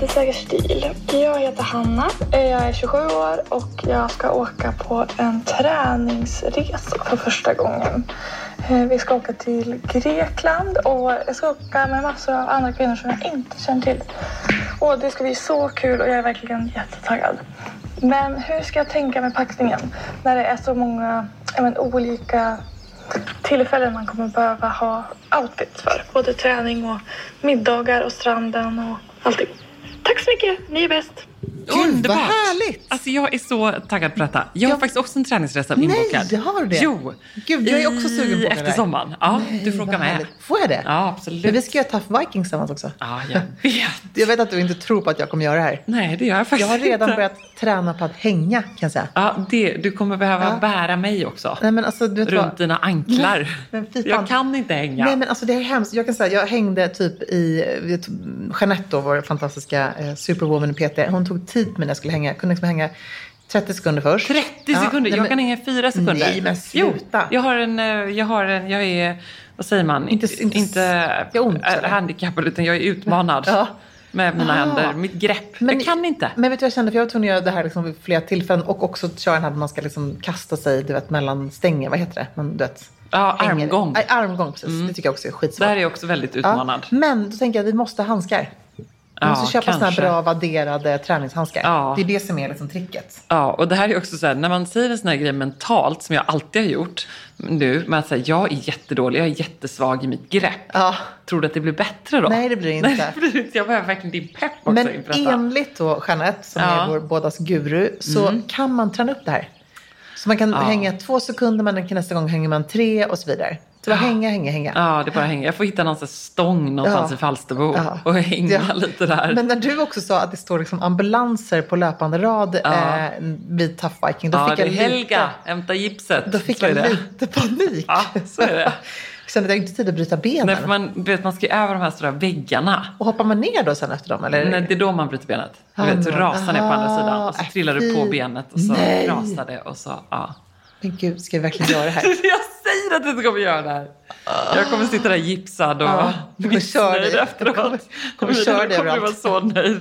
Finaste säker stil. Jag heter Hanna, jag är 27 år och jag ska åka på en träningsresa för första gången. Eh, vi ska åka till Grekland och jag ska åka med massor av andra kvinnor som jag inte känner till. Och det ska bli så kul och jag är verkligen jättetaggad. Men hur ska jag tänka med packningen när det är så många men, olika tillfällen man kommer behöva ha outfits för. Både träning och middagar och stranden och allting. Tack så mycket, ni är bäst. Gud, vad härligt! Alltså jag är så taggad på detta. Jag har faktiskt också en träningsresa Nej, inbokad. har du det? Jo. Gud, jag är också sugen på det Efter sommaren. Ja, Nej, du får åka med. härligt. Får jag det? Ja, absolut. Men vi ska göra Tough Vikings tillsammans också. Ja, jag vet. Jag vet att du inte tror på att jag kommer göra det här. Nej, det gör jag faktiskt Jag har redan inte. börjat träna på att hänga, kan jag säga. Ja, det, du kommer behöva Ja. bära mig också. Nej, men alltså, du vet runt vad? dina anklar. Nej, men fy fan. jag kan inte hänga. Nej men alltså det är hemskt. Jag kan säga, jag hängde typ i, Jeanette då, vår fantastiska eh, superwoman PT. Hon tog tid när jag skulle hänga. Jag kunde liksom hänga 30 sekunder först. 30 Ja, sekunder? nej, jag men- kan hänga i 4 sekunder. Nej, men Jo, sluta. jag har en, eh, jag har en, jag är, vad säger man? Inte- inte- inte det är ont, eh, handikappad utan jag är utmanad. Ja. Med mina Ah. händer, mitt grepp. Men- jag kan inte. Men vet du vad jag kände? För jag var tvungen att göra det här liksom vid flera tillfällen och också köra den här man ska liksom kasta sig du vet, mellan stänger. Vad heter det? Man, du vet, Ja, hänger- armgång. Nej, armgång, precis. Det tycker jag också är skitsvårt. Där är jag också väldigt utmanad. Ja, men då tänker jag att vi måste ha handskar. Vi Ja, måste köpa såna här bra vadderade träningshandskar. Ja. Det är det som är liksom tricket. Ja, och det här är också så här, när man säger en sån här grej mentalt, som jag alltid har gjort nu, med att säga jag är jättedålig, jag är jättesvag i mitt grepp. Ja. Tror du att det blir bättre då? Nej, det blir inte. Nej, det blir inte. Jag behöver verkligen din pepp också Men inför enligt då Jeanette, som Ja. är vår bådas guru, så kan man träna upp det här. Så man kan hänga två sekunder, men nästa gång hänger man tre och så vidare. Så bara hänga, hänga, hänga. Ja, det bara hänger. Jag får hitta någon stång någonstans Ja. i Falsterbo Ja. och hänga Ja. lite där. Men när du också sa att det står liksom ambulanser på löpande rad Ja. eh, vid Tough Viking, då ja, fick det är jag Helga, lite, hämta gipset. då fick är jag lite panik. Ja, så är det. jag kände att jag inte tid att bryta benen. Nej, för man, vet, man ska ju över de här stora väggarna. Och hoppar man ner då sen efter dem? Eller? Nej, det är då man bryter benet. Du Ah, vet, du rasar ner på andra sidan och så äh, trillar du på benet och så Nej. rasar det och så, ja. Men gud, ska jag verkligen göra det här? Jag säger att du inte kommer göra det här. Jag kommer sitta där gipsad och Ja, du kommer missnöjd efteråt. Du kommer- kommer dig kommer du vara så nöjd.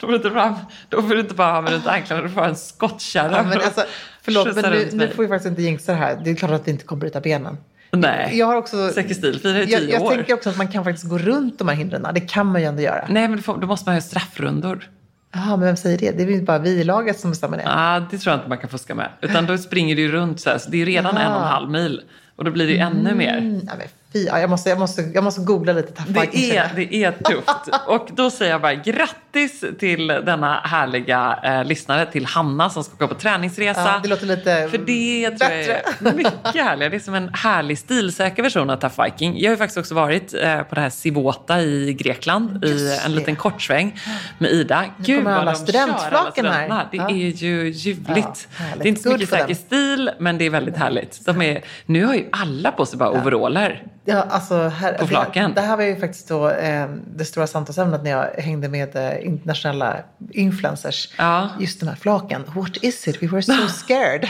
Då får du inte, fram, då får du inte bara ha mig runt anklarna, du får ha en skottkärra. Ja, men alltså, förlåt, men nu, nu får vi faktiskt inte jinxa det här. Det är klart att vi inte kommer bryta benen. Nej. Jag har också... Säker stil firar i Jag, tio jag år. tänker också att man kan faktiskt gå runt de här hindren. Det kan man ju ändå göra. Nej, men då måste man ha straffrundor. Jaha, men vem säger det? Det är väl bara vi i laget som bestämmer det. Ah, det tror jag inte man kan fuska med. Utan då springer du ju runt så här, så det är redan Ja. en och en halv mil. Och då blir det ju ännu mer. Mm, ja, fy, ja, jag, måste, jag, måste, jag måste googla lite. tough Det är, det är tufft. Och då säger jag bara grattis till denna härliga eh, lyssnare, till Hanna som ska åka på träningsresa. Ja, det låter lite För det tror jag är mycket härligare. Det är som en härlig stilsäker version av Tough Viking. Jag har ju faktiskt också varit eh, på det här Sivota i Grekland i en liten kortsväng med Ida. Nu kommer alla de kör, studentflaken här. Det Ja. är ju ljuvligt. Ja, det är inte så mycket säker stil, men det är väldigt härligt. De är, nu har ju alla på sig bara overaller. Ja, alltså, här, På flaken. Det, det här var ju faktiskt då, eh, det stora samtalsämnet när jag hängde med eh, internationella influencers. Ja. Just den här flaken. What is it? We were so scared.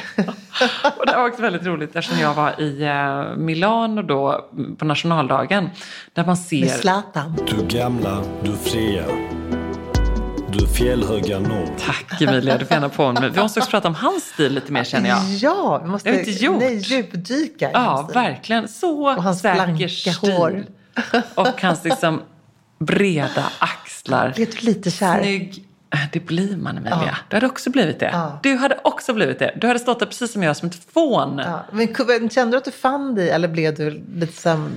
Och det var också väldigt roligt eftersom jag var i eh, Milano då på nationaldagen. Där man ser... med Zlatan. Du gamla, du fria. Du fjällhöga norr. Tack Emilia, du får gärna på mig. Vi måste också prata om hans stil lite mer känner jag. Ja, vi måste inte gjort. Nej, djupdyka. i Ja, verkligen. Så Och hans säker stil. hår. Och hans liksom breda axlar. Blev du lite kär? Snygg. Det blir man Emilia. Ja. Du hade också blivit det. Ja. Du hade också blivit det. Du hade stått där precis som jag, som ett fån. Ja, men kände du att du fann dig eller blev du lite så här,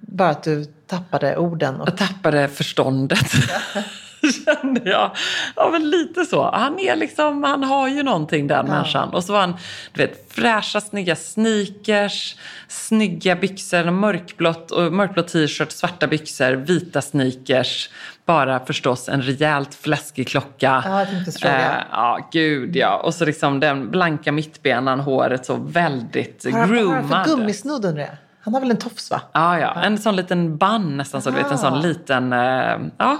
bara att du tappade orden? Och, Jag tappade förståndet. Kände jag. Ja, men lite så. Han är liksom, han har ju någonting den människan. Och så var han, du vet, fräscha, snygga sneakers, snygga byxor, mörkblått, och mörkblå t-shirt, svarta byxor, vita sneakers. Bara förstås en rejält fläskig klocka. Ja, jag tänkte fråga. Eh, ja, gud ja. Och så liksom den blanka mittbenan, håret så väldigt Har han- vad har han groomad. för gummisnodd undrar jag? Han har väl en tofs va? Ja, ja. En sån liten band nästan så. Du vet, en sån Ah. liten... Eh, ja,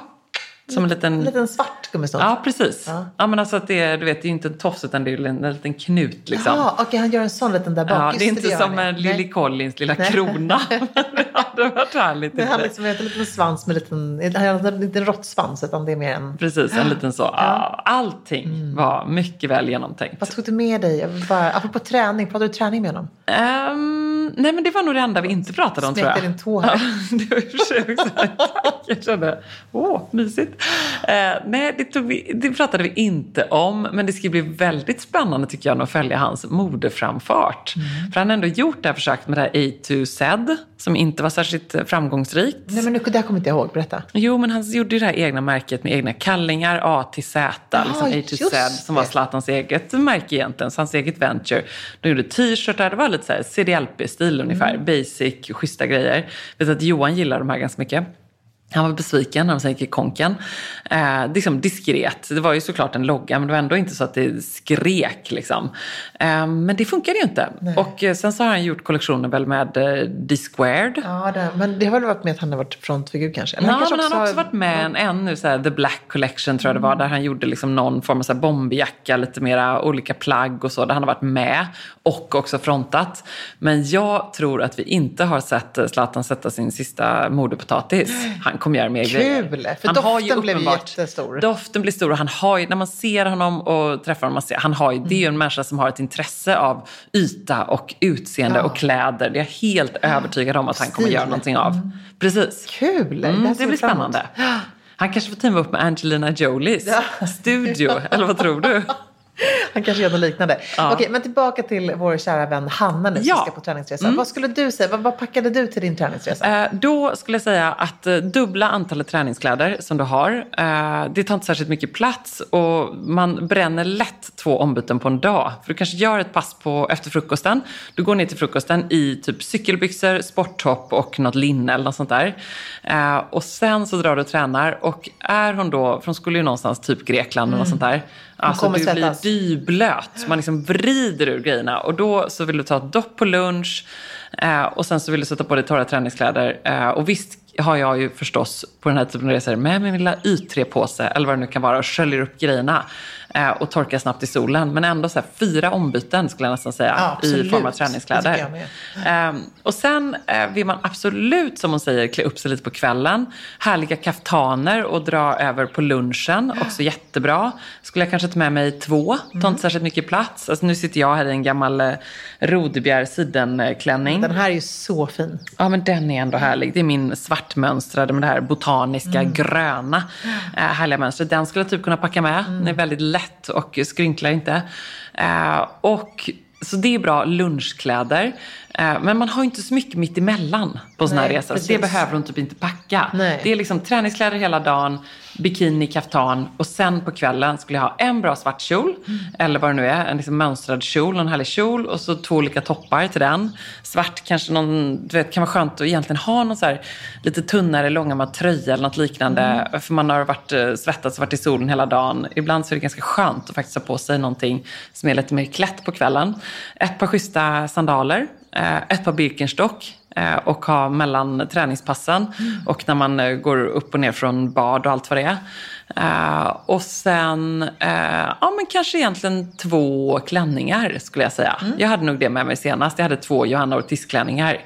som en liten... En liten svart gummisnodd? Ja, precis. Ja. Ja. men alltså att det är, du vet, det är inte en tofs utan det är en, en liten knut liksom. Ja, okej, han gör en sån liten där bak. Ja, Just det är inte gör som en Lily. Collins lilla Nej. krona. Men det hade varit härligt. Det är han liksom, en liten svans med liten, han har inte en råttsvans utan det är mer en... Precis, en liten så. Ja, allting Mm. var mycket väl genomtänkt. Vad tog du med dig? Bara, apropå träning, pratade du träning med honom? Nej, men det var nog det enda vi inte pratade om tror jag. Smekte din tå här. Ja, jag kände, åh, mysigt. Eh, nej, det, vi, det pratade vi inte om, men det ska bli väldigt spännande tycker jag att följa hans modeframfart. Mm. För han har ändå gjort det här försöket med det här A to Z, som inte var särskilt eh, framgångsrikt. Nej, men nu, det här kommer inte jag ihåg. Berätta. Jo, men han gjorde ju det här egna märket med egna kallingar, A till Z, liksom A just Z, som var. Zlatans eget märke egentligen, så hans eget venture. De gjorde t-shirtar, det var lite så här CDLP-stil ungefär, Mm. basic, schyssta grejer. Jag vet att Johan gillar de här ganska mycket. Han var besviken när de sen gick i konken. Eh, liksom diskret. Det var ju såklart en logga, men det var ändå inte så att det skrek. Liksom. Eh, men det funkade ju inte. Och eh, sen så har han gjort kollektioner väl med eh, D-squared. Ja, det, men det har väl varit med att han har varit frontfigur kanske? Eller Ja, kanske men han har också varit med en ännu så här, The Black Collection tror jag det var, där han gjorde liksom någon form av så här bomberjacka, lite mera olika plagg och så, där han har varit med och också frontat. Men jag tror att vi inte har sett Zlatan sätta sin sista modepotatis. Han kommer göra mer Kul, grejer. för han doften blev jättestor. Doften blir stor och han har ju, när man ser honom och träffar honom, man ser, han har ju, det är ju en människa som har ett intresse av yta och utseende Ja. och kläder. Det är jag helt övertygad om att han kommer Stil. göra någonting av. Precis. Kul! Mm, det ser blir spännande. Han kanske får teama upp med Angelina Jolies studio, eller vad tror du? Han kanske gör något liknande. Ja. Okej, men tillbaka till vår kära vän Hanna nu Ja. som ska på träningsresa. Vad skulle du säga? Vad, vad packade du till din träningsresa? Eh, då skulle jag säga att eh, dubbla antalet träningskläder som du har. Eh, det tar inte särskilt mycket plats och man bränner lätt två ombyten på en dag. För du kanske gör ett pass på, efter frukosten. Du går ner till frukosten i typ cykelbyxor, sporttopp och något linne eller något sånt där. Eh, och sen så drar du och tränar och är hon då, för hon skulle ju någonstans typ Grekland eller något sånt där. Alltså du blir dyblöt. Man liksom vrider ur grejerna. Och då så vill du ta ett dopp på lunch. Eh, och sen så vill du sätta på dig torra träningskläder. Eh, och visst har jag ju förstås på den här typen av resor med min lilla Y3-påse eller vad det nu kan vara och sköljer upp grejerna. Eh, och torka snabbt i solen. Men ändå så här, fyra ombyten skulle jag nästan säga Ja, i form av träningskläder. jag med. Eh, och sen eh, vill man absolut, som hon säger, klä upp sig lite på kvällen. Härliga kaftaner och dra över på lunchen. Också jättebra. Skulle jag kanske ta med mig två. Tar Mm. inte särskilt mycket plats. Alltså, nu sitter jag här i en gammal eh, Rodebjer sidenklänning. Den här är ju så fin. Ja, men den är ändå härlig. Det är min svartmönstrade med det här botaniska Mm. gröna eh, härliga mönstret. Den skulle jag typ kunna packa med. Mm. Den är väldigt lätt och skrynklar inte. Eh, och, så det är bra lunchkläder. Eh, men man har ju inte så mycket mitt emellan på sån här resa. Så det behöver hon typ inte packa. Nej. Det är liksom träningskläder hela dagen, bikini, kaftan och sen på kvällen skulle jag ha en bra svart kjol. Mm. Eller vad det nu är, en liksom mönstrad kjol, en härlig kjol och så två olika toppar till den. Svart kanske någon, du vet, kan vara skönt att egentligen ha någon så här lite tunnare långärmad tröja eller något liknande. Mm. För man har varit eh, svettats och varit i solen hela dagen. Ibland så är det ganska skönt att faktiskt ha på sig någonting som är lite mer klätt på kvällen. Ett par schyssta sandaler, ett par Birkenstock eh, och ha mellan träningspassen och när man eh, går upp och ner från bad och allt vad det är. Eh, och sen, eh, ja men kanske egentligen två klänningar skulle jag säga. Jag hade nog det med mig senast. Jag hade två Johanna Ortiz-klänningar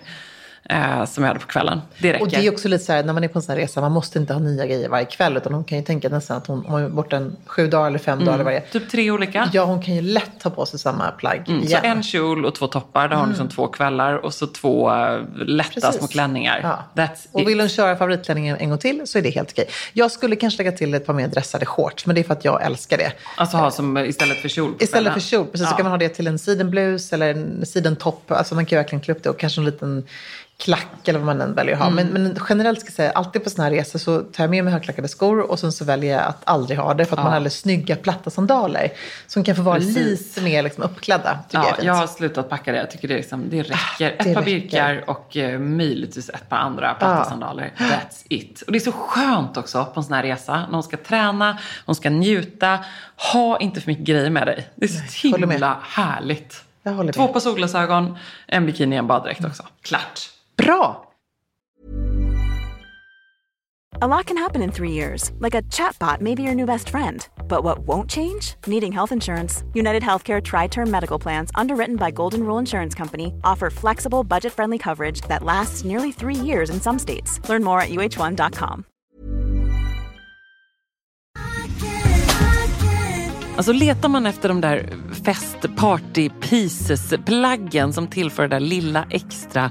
eh, som jag hade på kvällen. Det räcker. Och det är också lite så här, när man är på en sån här resa, man måste inte ha nya grejer varje kväll. Utan hon kan ju tänka nästan att hon, hon är borta en sju dagar eller fem dagar eller är. Typ tre olika. Ja, hon kan ju lätt ta på sig samma plagg Mm, så igen. en kjol och två toppar, där har hon liksom två kvällar. Och så två eh, lätta Precis. små klänningar. Ja. That's Och vill hon köra favoritklänningen en gång till så är det helt okej. Jag skulle kanske lägga till ett par mer dressade shorts, men det är för att jag älskar det. Alltså ha som istället för kjol Istället för kjol, precis, Ja. så kan man ha det till en sidenblus eller en sidentopp. Alltså man kan ju verkligen klä upp det och kanske en liten klack eller vad man än väljer att ha. Mm. Men, men generellt ska jag säga, alltid på sådana här resor så tar jag med mig högklackade skor och sen så väljer jag att aldrig ha det för att man har alldeles snygga platta sandaler som kan få vara Precis. lite mer liksom, uppklädda. Tycker jag Ja, fint. jag har slutat packa det. Jag tycker det, liksom, det räcker. Ett det par räcker. birkar och eh, möjligtvis ett par andra platta Ja. sandaler. That's it. Och det är så skönt också på en sån här resa. När hon ska träna, hon ska njuta. Ha inte för mycket grejer med dig. Det är så med. himla härligt. Jag Två par solglasögon, en bikini, en baddräkt också. Klart. Bra! A lot can happen in three years, like a chatbot may be your new best friend. But what won't change? Needing health insurance. United Healthcare Tri Term Medical Plans, underwritten by Golden Rule Insurance Company, offer flexible, budget friendly coverage that lasts nearly three years in some states. Learn more at uh1.com. Alltså letar man efter de där fest party pieces plaggen som tillför det där lilla extra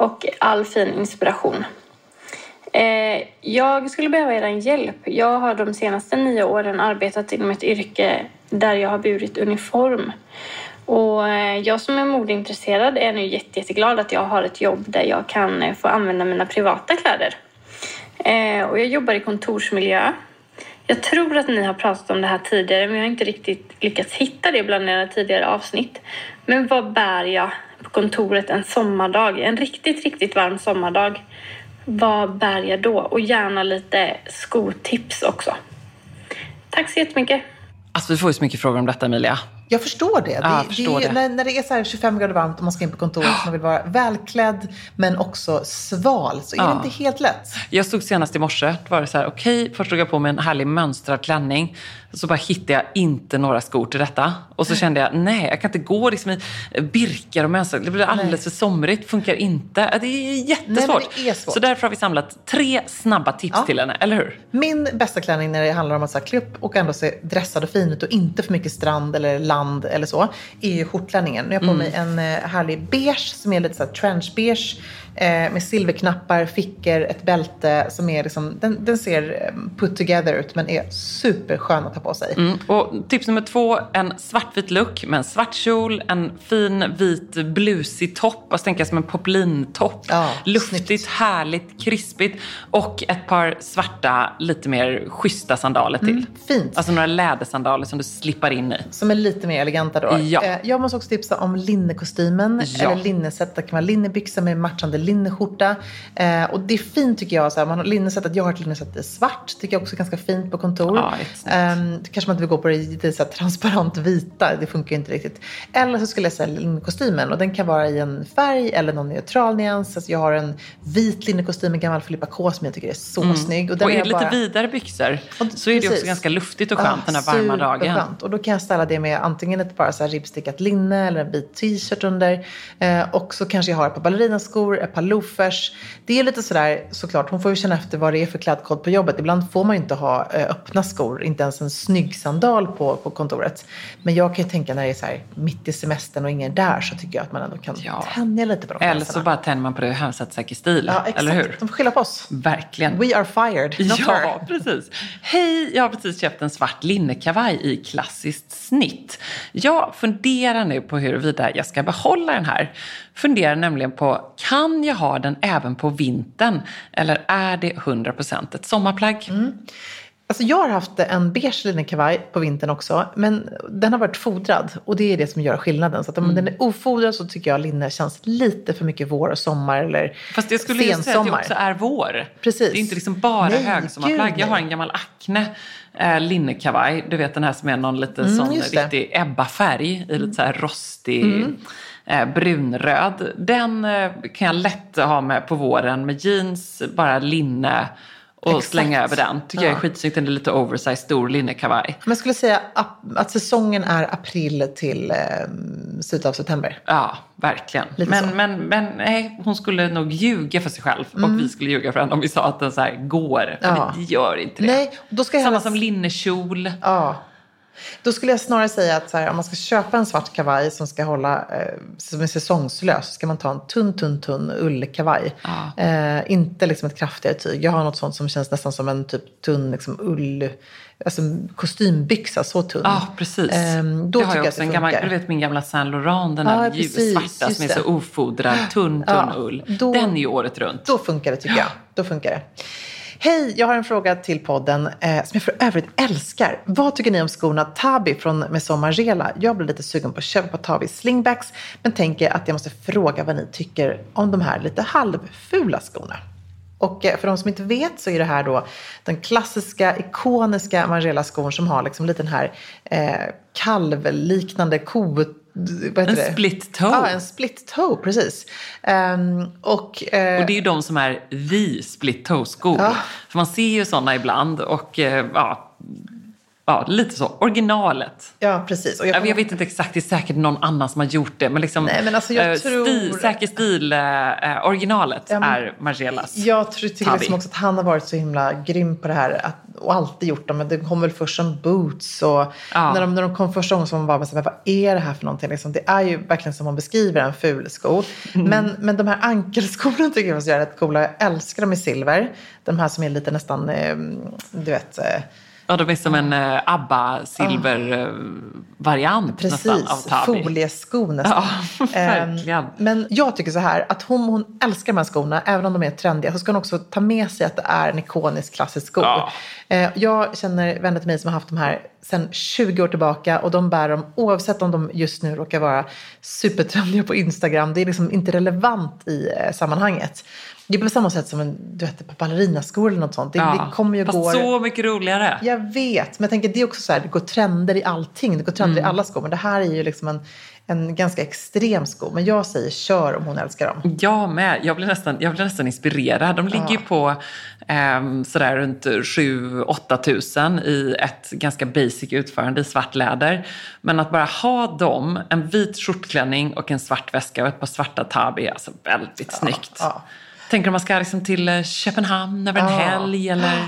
och all fin inspiration. Eh, jag skulle behöva er hjälp. Jag har de senaste nio åren arbetat inom ett yrke där jag har burit uniform. Och eh, jag som är modeintresserad är nu jätte, jätteglad att jag har ett jobb där jag kan eh, få använda mina privata kläder. Och jag jobbar i kontorsmiljö. Jag tror att ni har pratat om det här tidigare men jag har inte riktigt lyckats hitta det bland era tidigare avsnitt. Men vad bär jag på kontoret en sommardag? En riktigt, riktigt varm sommardag. vad bär jag då? Och gärna lite skotips också. Tack så jättemycket. Alltså vi får ju så mycket frågor om detta Emilia. Jag förstår det. Ja, det, jag förstår det, är- det. När, när det är så här 25 grader varmt och man ska in på kontoret och man vill vara välklädd men också sval så är det Ja. inte helt lätt. Jag stod senast i morse, då var det så här, okej, först drog jag på mig en härlig mönstrad klänning. Så bara hittade jag inte några skor till detta. Och så kände jag, nej, jag kan inte gå liksom i birkar och mönstrat. Det blir alldeles för somrigt, funkar inte. Det är jättesvårt. det är svårt. Så därför har vi samlat tre snabba tips Ja. till henne, eller hur? Min bästa klänning när det handlar om att så klä upp och ändå se dressad och fin ut och inte för mycket strand eller land eller så, är ju skjortklänningen. Nu har jag på mig en eh, härlig beige som är lite så här trenchbeige eh, med silverknappar, fickor, ett bälte som är liksom, den, den ser eh, put together ut men är superskön att ha på sig. Mm. Och tips nummer två, en svartvit look med en svart kjol, en fin vit blusig topp, alltså tänka som en poplintopp. Ja, Luftigt, snyggt. härligt, krispigt och ett par svarta, lite mer schyssta sandaler till. fint. Alltså några lädersandaler som du slippar in i. Som är lite mer eleganta då. Ja. Eh, Jag måste också tipsa om linnekostymen. Ja. Eller linneset. Det kan vara linnebyxor med matchande linneskjorta. Eh, och det är fint tycker jag. Så här, man har linnesättet, jag har ett linnesätt i svart. Tycker jag också är ganska fint på kontor. Ja, eh, kanske man inte vill gå på det lite så här, transparent vita. Det funkar ju inte riktigt. Eller så skulle jag säga linnekostymen. Och den kan vara i en färg eller någon neutral nyans. Alltså jag har en vit linnekostym med gammal Filippa K som jag tycker är så snygg. den Och är det lite bara- vidare byxor och- så är det också precis. ganska luftigt och skönt den här Ja, varma dagen. superskönt. Och då kan jag ställa det med antingen ett bara så ribbstickat linne eller en vit t-shirt under. Eh, och så kanske jag har ett par ballerinaskor, par loafers. Det är lite sådär såklart, hon får ju känna efter vad det är för klädkod på jobbet. Ibland får man ju inte ha eh, öppna skor, inte ens en snygg sandal på, på kontoret. Men jag kan ju tänka när det är så här mitt i semestern och ingen är där så tycker jag att man ändå kan Ja. tänja lite på de Eller så bara tänder man på det och har satt säker stil. Ja, exakt. Eller hur? De får skylla på oss. Verkligen. We are fired, not her. Ja, precis. Hej, jag har precis köpt en svart linnekavaj i klassiskt snitt. Jag funderar nu på huruvida jag ska behålla den här. Funderar nämligen på, kan jag ha den även på vintern? Eller är det 100% ett sommarplagg? Mm. Alltså jag har haft en beige linnekavaj på vintern också. Men den har varit fodrad och det är det som gör skillnaden. Så att om Mm. den är ofodrad så tycker jag linne känns lite för mycket vår och sommar eller Fast jag skulle ju säga att det också är vår. Precis. Det är inte liksom bara Nej, högsommarplagg. Jag har en gammal Acne eh, linnekavaj. Du vet den här som är någon lite sån Mm. Mm. riktig Ebba-färg i lite så här rostig eh, brunröd. Den eh, kan jag lätt ha med på våren med jeans, bara linne och Exakt. slänga över den. Tycker jag är Ja. skitsnyggt. Den är lite oversized, stor linnekavaj. Men jag skulle säga att säsongen är april till eh, slutet av september. Ja, verkligen. Lite Men, så. Mm. men, men nej, hon skulle nog ljuga för sig själv och vi skulle ljuga för henne om vi sa att den så här går. För Ja. det gör inte det. Nej, då ska jag Samma helst- som linnekjol. Ja. Då skulle jag snarare säga att här, om man ska köpa en svart kavaj som ska hålla, eh, som är säsongslös, så ska man ta en tunn, tunn, tunn ullkavaj. Ja. Eh, inte liksom ett kraftigare tyg. Jag har något sånt som känns nästan som en typ tunn liksom ull, alltså kostymbyxa, så tunn. Ja, precis. Ehm, då det har jag jag också att en gammal, du vet min gamla Saint Laurent, den här precis, ljusvarta just som är så ofodrad, tunn, tunn Ja, ull. då- Den är ju året runt. Då funkar det tycker jag. Då funkar det. Hej, jag har en fråga till podden eh, som jag för övrigt älskar. Vad tycker ni om skorna Tabi från Maison Margiela? Jag blir lite sugen på att köpa Tabi slingbacks men tänker att jag måste fråga vad ni tycker om de här lite halvfula skorna. Och eh, för de som inte vet så är det här då den klassiska, ikoniska Margiela-skon som har liksom lite den här eh, kalvliknande kot vad heter En det? split toe. Ja, en split toe, precis. Ehm, och, eh, Och det är ju de som är the split toe-skor. Ja. För man ser ju sådana ibland och eh, ja, ja, lite så. Originalet. Ja, precis. Och Jag, kommer- jag vet inte exakt, det är säkert någon annan som har gjort det. Men liksom, Nej, men alltså jag eh, tror- stil, säker stil, eh, eh, originalet Ja, men- är Margielas. Jag tror, tycker liksom också att han har varit så himla grym på det här att, och alltid gjort dem. Men det kom väl först som boots och Ja. när, de, när de kom första gången så var man bara, så här, vad är det här för någonting? Liksom, det är ju verkligen som man beskriver en ful sko. Mm. Men, men de här ankelskorna tycker jag är rätt coola. Jag älskar dem i silver. De här som är lite nästan, eh, du vet, eh, Ja, de är som en eh, ABBA-silver-variant nästan av Precis, Tabi. foliesko nästan. Ja, Ehm, verkligen. Men jag tycker så här, att hon, hon älskar de här skorna, även om de är trendiga, så ska hon också ta med sig att det är en ikonisk klassisk sko. Ja. Eh, Jag känner vänner till mig som har haft de här sedan 20 år tillbaka och de bär dem oavsett om de just nu råkar vara supertrendiga på Instagram. Det är liksom inte relevant i eh, sammanhanget. Det är på samma sätt som en, du vet, på ballerinaskor eller något sånt. Det, Ja, det kommer ju fast gå... så mycket roligare. Jag vet, men jag tänker det är också så här, det går trender i allting. Det går trender Mm. i alla skor. Men det här är ju liksom en, en ganska extrem sko. Men jag säger kör om hon älskar dem. Jag med. Jag blir nästan, jag blir nästan inspirerad. De ligger ju på ehm, sådär runt 7-8 tusen i ett ganska basic utförande i svart läder. Men att bara ha dem, en vit skjortklänning och en svart väska och ett par svarta tabi är alltså väldigt snyggt. ja. Tänker om man ska liksom till eh, Köpenhamn över en Ja. helg eller...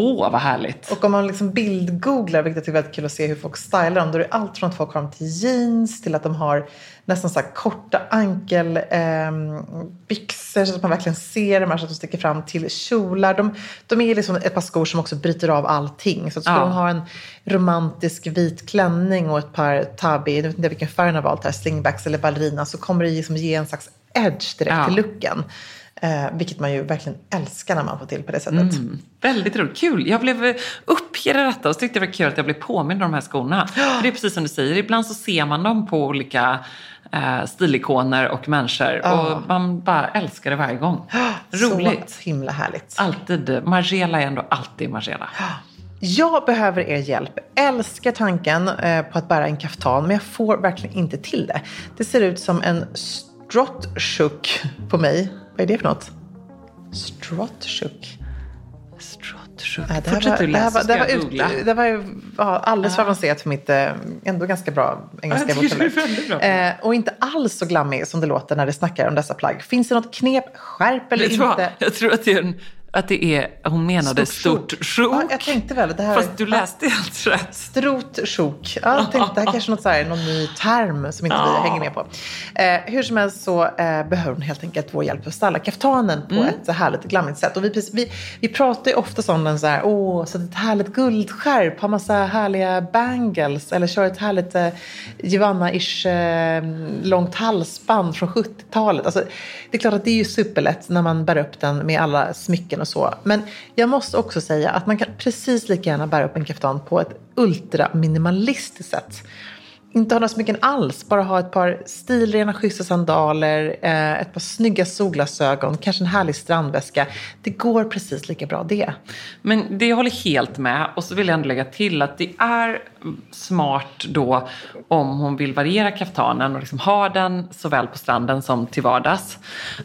Åh, vad härligt. Och om man liksom bildgooglar, vilket jag tycker är väldigt kul att se hur folk stylar dem, då är det allt från att folk har dem till jeans till att de har nästan så korta ankelbyxor så att man verkligen ser dem här så att de sticker fram till kjolar. De, de är liksom ett par skor som också bryter av allting. Så att ska Ja. hon ha en romantisk vit klänning och ett par tabi, jag vet inte vilken färg hon har valt här, slingbacks eller ballerina, så kommer det liksom ge en slags edge direkt Ja. till looken. Eh, vilket man ju verkligen älskar när man får till på det sättet. Mm, väldigt roligt. Kul. Jag blev eh, uppgjord i detta och så tyckte det var kul att jag blev påmind om de här skorna. För det är precis som du säger, ibland så ser man dem på olika eh, stilikoner och människor Ja. och man bara älskar det varje gång. Roligt. Så himla härligt. Alltid. Margiela är ändå alltid Margiela. Jag behöver er hjälp. Älskar tanken eh, på att bära en kaftan, men jag får verkligen inte till det. Det ser ut som en strottshook på mig. Vad är det för något? Strottshook? Strottshook. Nej, det här var, det här var, så det här var, jag ut, googla. det var ja, alldeles för avancerat för mitt eh, ändå ganska bra engelska Jag tycker det är vokabulärer. väldigt bra. eh, Och inte alls så glammig som det låter när det snackar om dessa plagg. Finns det något knep, skärp eller du vad? inte? Jag tror att det är, en, att det är hon menade Stort stort sjok. Ja, jag tänkte väl. Det här Fast du ja. läste helt rätt. Strotsjok. Ja, jag tänkte det här kanske är något så här, någon ny term som inte vi hänger med på. Eh, hur som helst så eh, behöver hon helt enkelt vår hjälp att styla kaftanen på ett så härligt glammigt sätt. Och vi, vi, vi pratar ju ofta om den så här, åh, så ett härligt guldskärp, har massa härliga bangles eller kör ett härligt eh, Giovanna-ish eh, långt halsband från 70-talet. Alltså, det är klart att det är ju superlätt när man bär upp den med alla smycken och så. Men jag måste också säga att man kan precis lika gärna bära upp en kaftan på ett ultraminimalistiskt sätt. Inte ha några smycken alls, bara ha ett par stilrena schyssta sandaler, eh, ett par snygga solglasögon, kanske en härlig strandväska. Det går precis lika bra det. Men det jag håller helt med. Och så vill jag ändå lägga till att det är smart då om hon vill variera kaftanen och liksom ha den såväl på stranden som till vardags.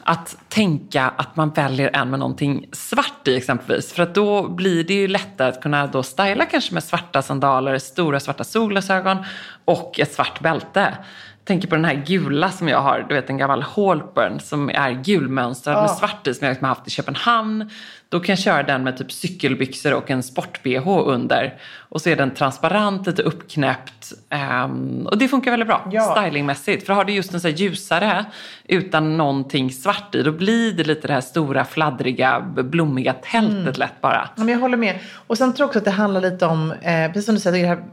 Att tänka att man väljer en med någonting svart i exempelvis. För att då blir det ju lättare att kunna då styla kanske med svarta sandaler, stora svarta solglasögon och ett svart bälte. tänker på den här gula som jag har, du vet en gammal Hallburn som är gulmönstrad med svart i som jag liksom har haft i Köpenhamn. Då kan jag köra den med typ cykelbyxor och en sport-bh under. Och så är den transparent, lite uppknäppt. ehm, och det funkar väldigt bra Ja. stylingmässigt. För har du just en så ljusare utan någonting svart i, då blir det lite det här stora, fladdriga, blommiga tältet Mm. lätt bara. Ja, men jag håller med. Och sen tror jag också att det handlar lite om, eh, precis som du säger, det här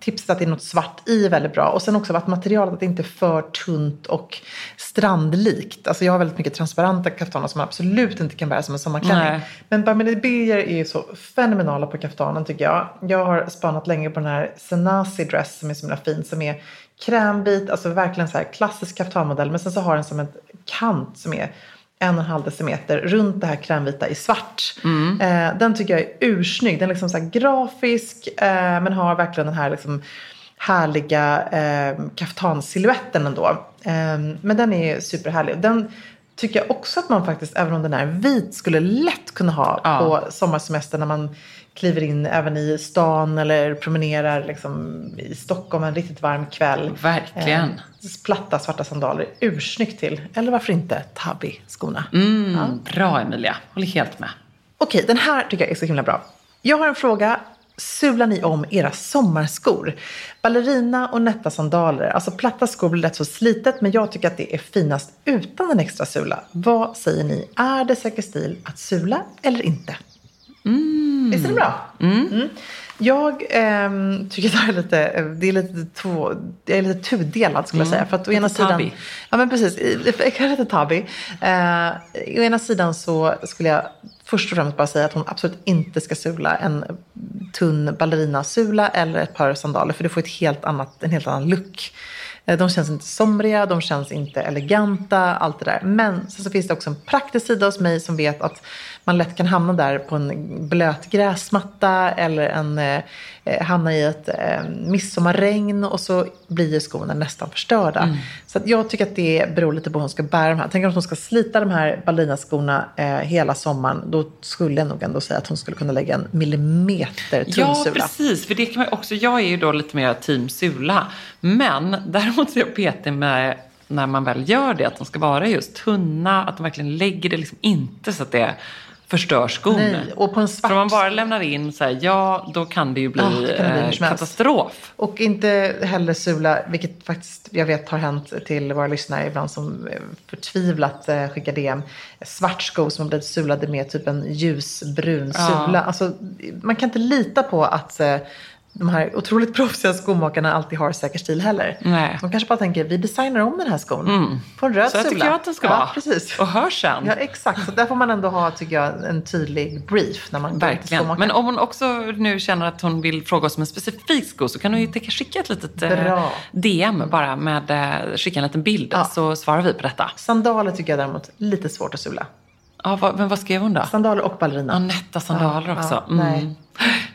tipset att det är något svart i är väldigt bra. Och sen också att materialet att det inte är för tunt och strandlikt. Alltså jag har väldigt mycket transparenta kaftaner som man absolut inte kan bära som en sommarklänning. Nej. Men Barmini Birger är ju så fenomenala på kaftanen tycker jag. Jag har spanat länge på den här Senasi dress som är så himla fin. Som är krämvit, alltså verkligen så här klassisk kaftanmodell. Men sen så har den som en kant som är en och en halv decimeter runt det här krämvita i svart. Eh, den tycker jag är ursnygg. Den är liksom så här grafisk eh, men har verkligen den här liksom härliga eh, kaftansiluetten ändå. Eh, men den är superhärlig. Den tycker jag också att man faktiskt, även om den är vit, skulle lätt kunna ha Ja. på sommarsemester när man kliver in även i stan eller promenerar liksom, i Stockholm en riktigt varm kväll. Verkligen. Eh, platta svarta sandaler, ursnyggt till. Eller varför inte Tabby-skorna. Mm, Bra Emilia, håller helt med. Okej, den här tycker jag är så himla bra. Jag har en fråga. Sular ni om era sommarskor? Ballerina och nätta sandaler. Alltså platta skor blir lätt så slitet men jag tycker att det är finast utan en extra sula. Vad säger ni? Är det säker stil att sula eller inte? Visst är det bra? Mm. Jag ehm, tycker det är lite, det är lite, två, det är lite tudelad skulle jag säga. För att å ena Lite sidan, tabby. ja men precis, jag kan lite tabby. Eh, å ena sidan så skulle jag först och främst bara säga att hon absolut inte ska sula en tunn ballerinasula eller ett par sandaler. För du får ett helt annat, en helt annan look. Eh, de känns inte somriga, de känns inte eleganta, allt det där. Men sen så finns det också en praktisk sida hos mig som vet att man lätt kan hamna där på en blöt gräsmatta eller en, eh, eh hamna i ett eh, midsommarregn och så blir skorna nästan förstörda. Mm. Så jag tycker att det beror lite på hur hon ska bära de här. Tänk om hon ska slita de här ballerinasskorna eh, hela sommaren. Då skulle jag nog ändå säga att hon skulle kunna lägga en millimeter tunn Ja, precis. För det kan man också, jag är ju då lite mer team sula. Men däremot är jag petig med när man väl gör det, att de ska vara just tunna, att de verkligen lägger det liksom inte så att det förstör skon. Nej, och på en svart... För om man bara lämnar in så här, ja då kan det ju bli, Ja, det kan bli eh, katastrof. Och inte heller sula, vilket faktiskt jag vet har hänt till våra lyssnare ibland som eh, förtvivlat eh, skickar DM. Svart sko som har blivit sulade med typ en ljusbrun sula. Alltså, man kan inte lita på att de här otroligt proffsiga skomakarna alltid har säker stil heller. Nej. De kanske bara tänker, vi designar om den här skon på en röd Så sula. tycker jag att den ska ja, vara. Precis. Och hör sen. Ja, exakt. Så där får man ändå ha, tycker jag, en tydlig brief när man går till. Men om hon också nu känner att hon vill fråga oss om en specifik sko så kan hon ju skicka ett litet eh, Bra. DM bara med, eh, skicka en liten bild Ja. så svarar vi på detta. Sandaler tycker jag däremot lite svårt att sula. Ja, vad, men vad skrev hon då? Sandaler och ballerina. Ja, nätta sandaler Ja, också. ja, nej.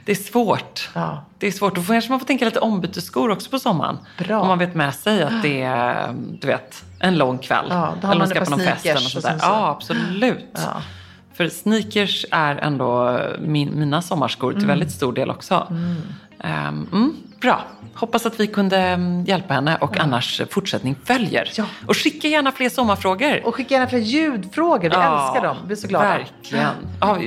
Mm. Det är svårt. Ja. Det är svårt. Då kanske man får tänka lite ombytesskor också på sommaren. Bra. Om man vet med sig att det är, du vet, en lång kväll. Ja, då har Eller man ska på någon fest eller sånt där. så- Ja, absolut. Ja. För sneakers är ändå min, mina sommarskor Mm. till väldigt stor del också. Ehm, mm, bra. Hoppas att vi kunde mm, hjälpa henne och annars fortsättning följer. Ja. Och skicka gärna fler sommarfrågor. Och skicka gärna fler ljudfrågor. Vi älskar dem. Vi är så glada. Verkligen. Ja,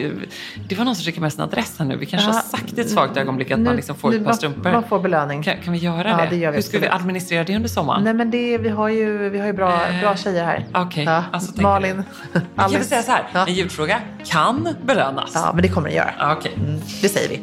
det var någon som skickade med sin adress här nu. Vi kanske Ja. har sagt i ett svagt ögonblick att Nu- man liksom får nu ett par strumpor. man får belöning. Kan, kan vi göra Ja, det? det gör vi Hur ska vi administrera det under sommaren? Nej men det, vi har ju, vi har ju bra, Eh, bra tjejer här. okej. Ja, Alltså, Malin, Vi kan väl säga så här. Ja. En ljudfråga kan belönas. ja, men det kommer den göra. Ja, Okej. Mm, det säger vi.